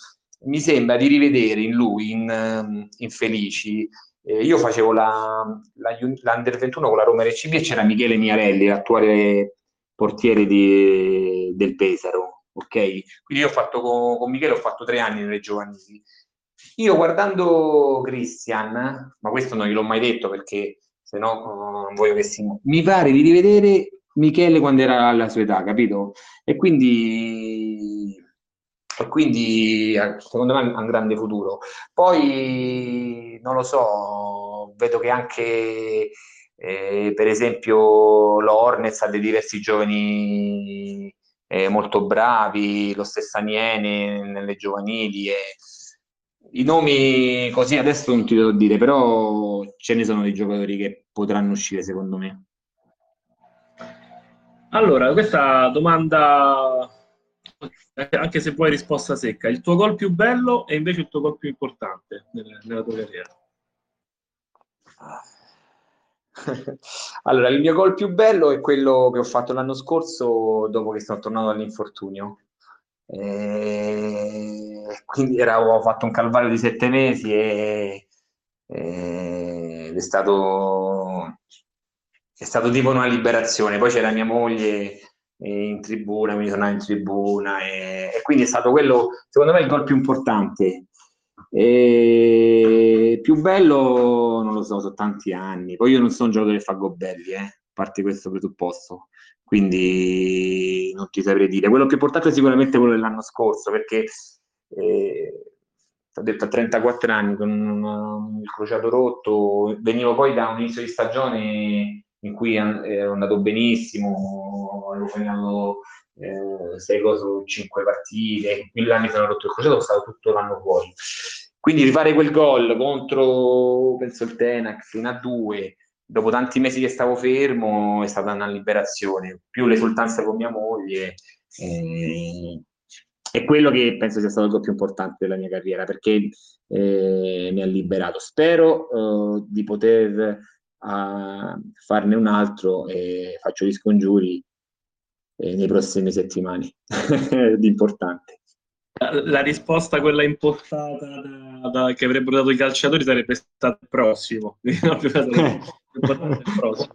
Speaker 2: mi sembra di rivedere in lui, in, in Felici, eh, io facevo la, la, l'Under 21 con la Roma RCB e c'era Michele Miarelli, l'attuale portiere di, del Pesaro. Ok? Quindi io ho fatto con, con Michele, ho fatto tre anni nelle giovanili. Io guardando Christian, ma questo non gliel'ho mai detto perché se no non voglio che si... Mi pare di rivedere Michele quando era alla sua età, capito? E quindi e quindi eh, secondo me ha un grande futuro. Poi non lo so, vedo che anche eh, per esempio l'Hornets ha dei diversi giovani eh, molto bravi, lo stesso Aniene nelle giovanili. E... I nomi così adesso non ti devo dire, però ce ne sono dei giocatori che potranno uscire secondo me.
Speaker 1: Allora, questa domanda anche se vuoi risposta secca, il tuo gol più bello e invece il tuo gol più importante nella, nella tua carriera? [laughs]
Speaker 2: allora, il mio gol più bello è quello che ho fatto l'anno scorso dopo che sono tornato dall'infortunio. E quindi era, ho fatto un calvario di sette mesi e, e, è stato, è stato tipo una liberazione. Poi c'era mia moglie in tribuna, quindi tornare in tribuna e, e, quindi è stato quello, secondo me, il gol più importante. E più bello, non lo so, sono tanti anni. Poi io non sono un giocatore che fa gol belli, eh, a parte questo presupposto, quindi non ti saprei dire. Quello più importante è sicuramente quello dell'anno scorso, perché eh, ho detto a 34 anni con il crociato rotto, venivo poi da un inizio di stagione in cui ero andato benissimo, avevo segnato eh, cose su cinque partite, in mi sono rotto il crociato, sono stato tutto l'anno fuori. Quindi rifare quel gol contro, penso, il Tenax in A2, dopo tanti mesi che stavo fermo, è stata una liberazione, più l'esultanza con mia moglie. Eh, è quello che penso sia stato il più importante della mia carriera perché eh, mi ha liberato. Spero eh, di poter farne un altro e faccio gli scongiuri eh, nei prossimi settimane [laughs] di importante.
Speaker 1: La risposta, quella impostata da, da, che avrebbero dato i calciatori, sarebbe [laughs] [laughs] stato il prossimo. no, il prossimo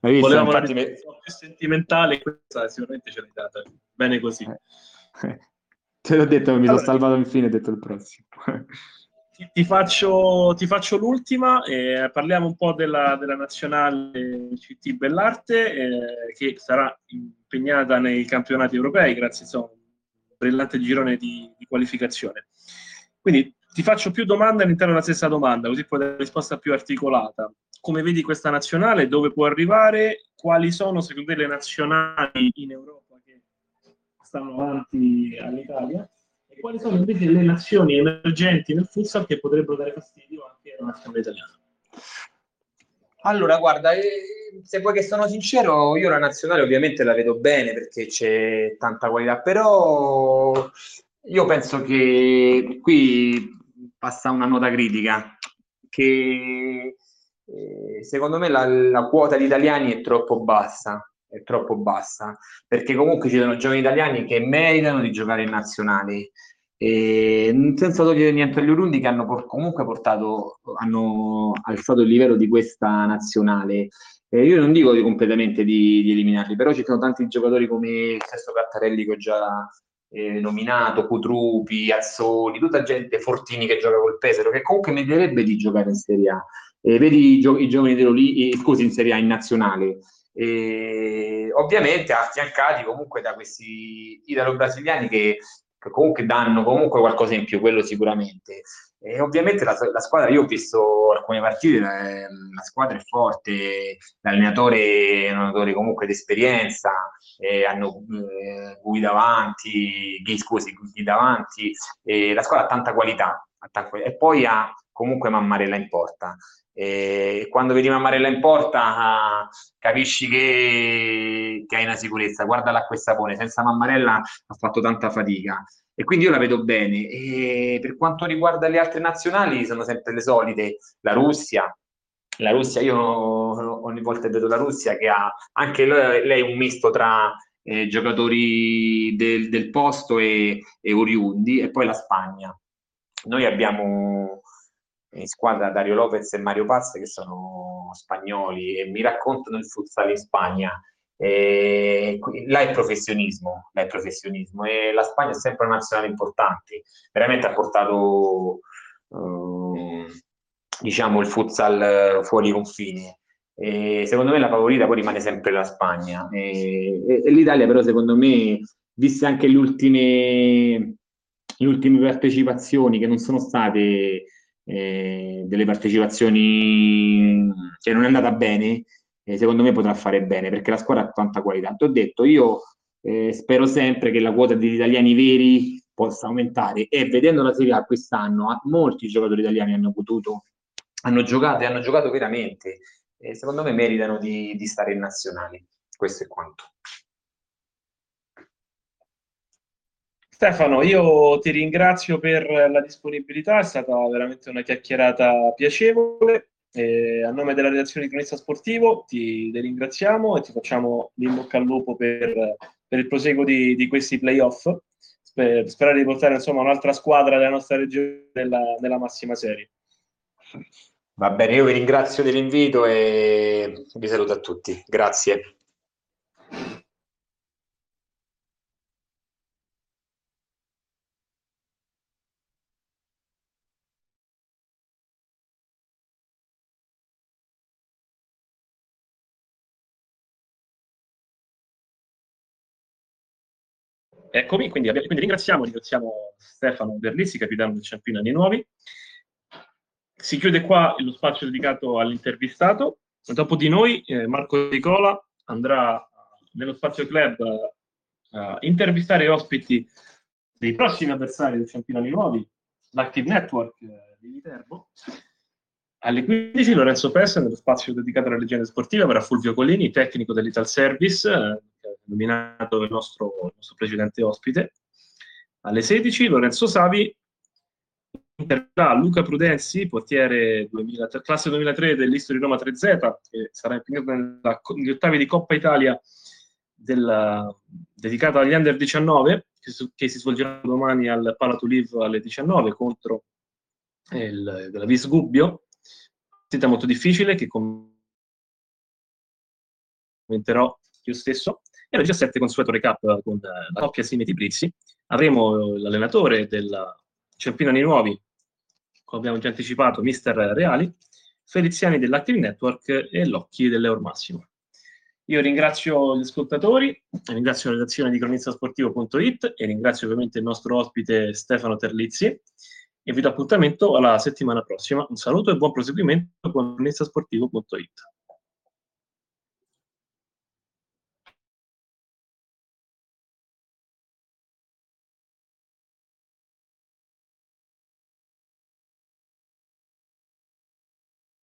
Speaker 1: però, Volevamo una risposta me... più sentimentale, questa sicuramente ce l'hai data. Bene così.
Speaker 2: Eh. [laughs] Te l'ho detto, mi allora, sono salvato infine, ho detto il prossimo.
Speaker 1: Ti, ti, faccio, ti, faccio, l'ultima, eh, parliamo un po' della, della nazionale CT Bellarte eh, che sarà impegnata nei campionati europei grazie a un brillante girone di, di, qualificazione. Quindi ti faccio più domande all'interno della stessa domanda, così puoi dare una risposta più articolata. Come vedi questa nazionale, dove può arrivare, quali sono secondo te le nazionali in Europa che stanno avanti all'Italia? e quali sono invece le nazioni emergenti nel futsal che potrebbero dare fastidio anche alla nazionale italiana?
Speaker 2: Allora, guarda, eh, se vuoi che sono sincero, io la nazionale ovviamente la vedo bene perché c'è tanta qualità, però io penso che qui passa una nota critica, che eh, secondo me la, la quota di italiani è troppo bassa, è troppo bassa, perché comunque ci sono giovani italiani che meritano di giocare in nazionali. E senza togliere niente agli Urundi che hanno comunque portato, hanno alzato il livello di questa nazionale. Eh, io non dico di completamente di, di, eliminarli, però ci sono tanti giocatori come il Sesto Cattarelli che ho già eh, nominato, Cutrupi, Azzoli, tutta gente Fortini che gioca col Pesaro, che comunque meriterebbe di giocare in Serie A. Eh, vedi i, gio- i giovani dell'Oli, scusi, in Serie A, in nazionale. E ovviamente affiancati comunque da questi italo-brasiliani che comunque danno comunque qualcosa in più, quello sicuramente. E ovviamente la, la, squadra, io ho visto alcune partite, la, la squadra è forte, l'allenatore è un allenatore comunque di esperienza, eh, hanno eh, Gui davanti, Gui, scusi, Gui davanti, eh, la squadra ha tanta qualità, ha tanta, e poi ha comunque Mammarella in porta. E quando vedi Mammarella in porta capisci che, che hai una sicurezza. Guardala a questa pone, senza Mammarella ha fatto tanta fatica e quindi io la vedo bene. E per quanto riguarda le altre nazionali, sono sempre le solite, la Russia. La Russia, io ogni volta vedo la Russia che ha anche lei un misto tra eh, giocatori del, del posto e, e oriundi, e poi la Spagna. Noi abbiamo in squadra Dario Lopez e Mario Paz che sono spagnoli e mi raccontano il futsal in Spagna. E là è professionismo, là è professionismo e la Spagna è sempre una nazionale importante, veramente ha portato eh, diciamo il futsal fuori confini. E secondo me la favorita poi rimane sempre la Spagna. E, e l'Italia però secondo me viste anche le ultime, le ultime partecipazioni che non sono state delle partecipazioni che non è andata bene eh, secondo me potrà fare bene perché la squadra ha tanta qualità. Ti ho detto, io eh, spero sempre che la quota degli italiani veri possa aumentare e vedendo la Serie A quest'anno, molti giocatori italiani hanno potuto, hanno giocato e hanno giocato veramente. Secondo me meritano di, di stare in nazionali. Questo è quanto.
Speaker 1: Stefano, io ti ringrazio per la disponibilità, è stata veramente una chiacchierata piacevole. Eh, a nome della redazione di Cronista Sportivo ti, ringraziamo e ti facciamo l'in bocca al lupo per, per il proseguo di, di questi playoff. Per sperare di portare insomma un'altra squadra della nostra regione nella, nella massima serie.
Speaker 2: Va bene, io vi ringrazio dell'invito e vi saluto a tutti. Grazie.
Speaker 1: Eccomi, quindi, quindi ringraziamo, ringraziamo Stefano Berlissi, capitano del Ciampino Anni Nuovi. Si chiude qua lo spazio dedicato all'intervistato. Dopo di noi, eh, Marco Nicola andrà nello spazio club a intervistare ospiti dei prossimi avversari del Ciampino Anni Nuovi, l'Active Network eh, di Viterbo. Alle 15 Lorenzo Pessa nello spazio dedicato alla leggenda sportiva avrà Fulvio Collini, tecnico dell'Ital Service, eh, nominato il nostro, il nostro precedente ospite. Alle 16 Lorenzo Savi interverrà Luca Prudenzi, portiere 2000, classe 2003 dell'Istory Roma 3Z, che sarà impegnato negli ottavi di Coppa Italia del, dedicata agli Under 19, che, che, si svolgerà domani al Palato Live alle 19 contro il, la Vis Gubbio. Partita molto difficile che commenterò io stesso. E alle 17 consueto recap con eh, la coppia Simeti Brizzi. Avremo l'allenatore del Ciampino Nuovi, come abbiamo già anticipato, Mister Reali, Feliziani dell'Active Network e Locchi dell'Eur Massimo. Io ringrazio gli ascoltatori, ringrazio la redazione di cronistasportivo.it e ringrazio ovviamente il nostro ospite Stefano Terlizzi e vi do appuntamento alla settimana prossima. Un saluto e buon proseguimento con cronistasportivo.it.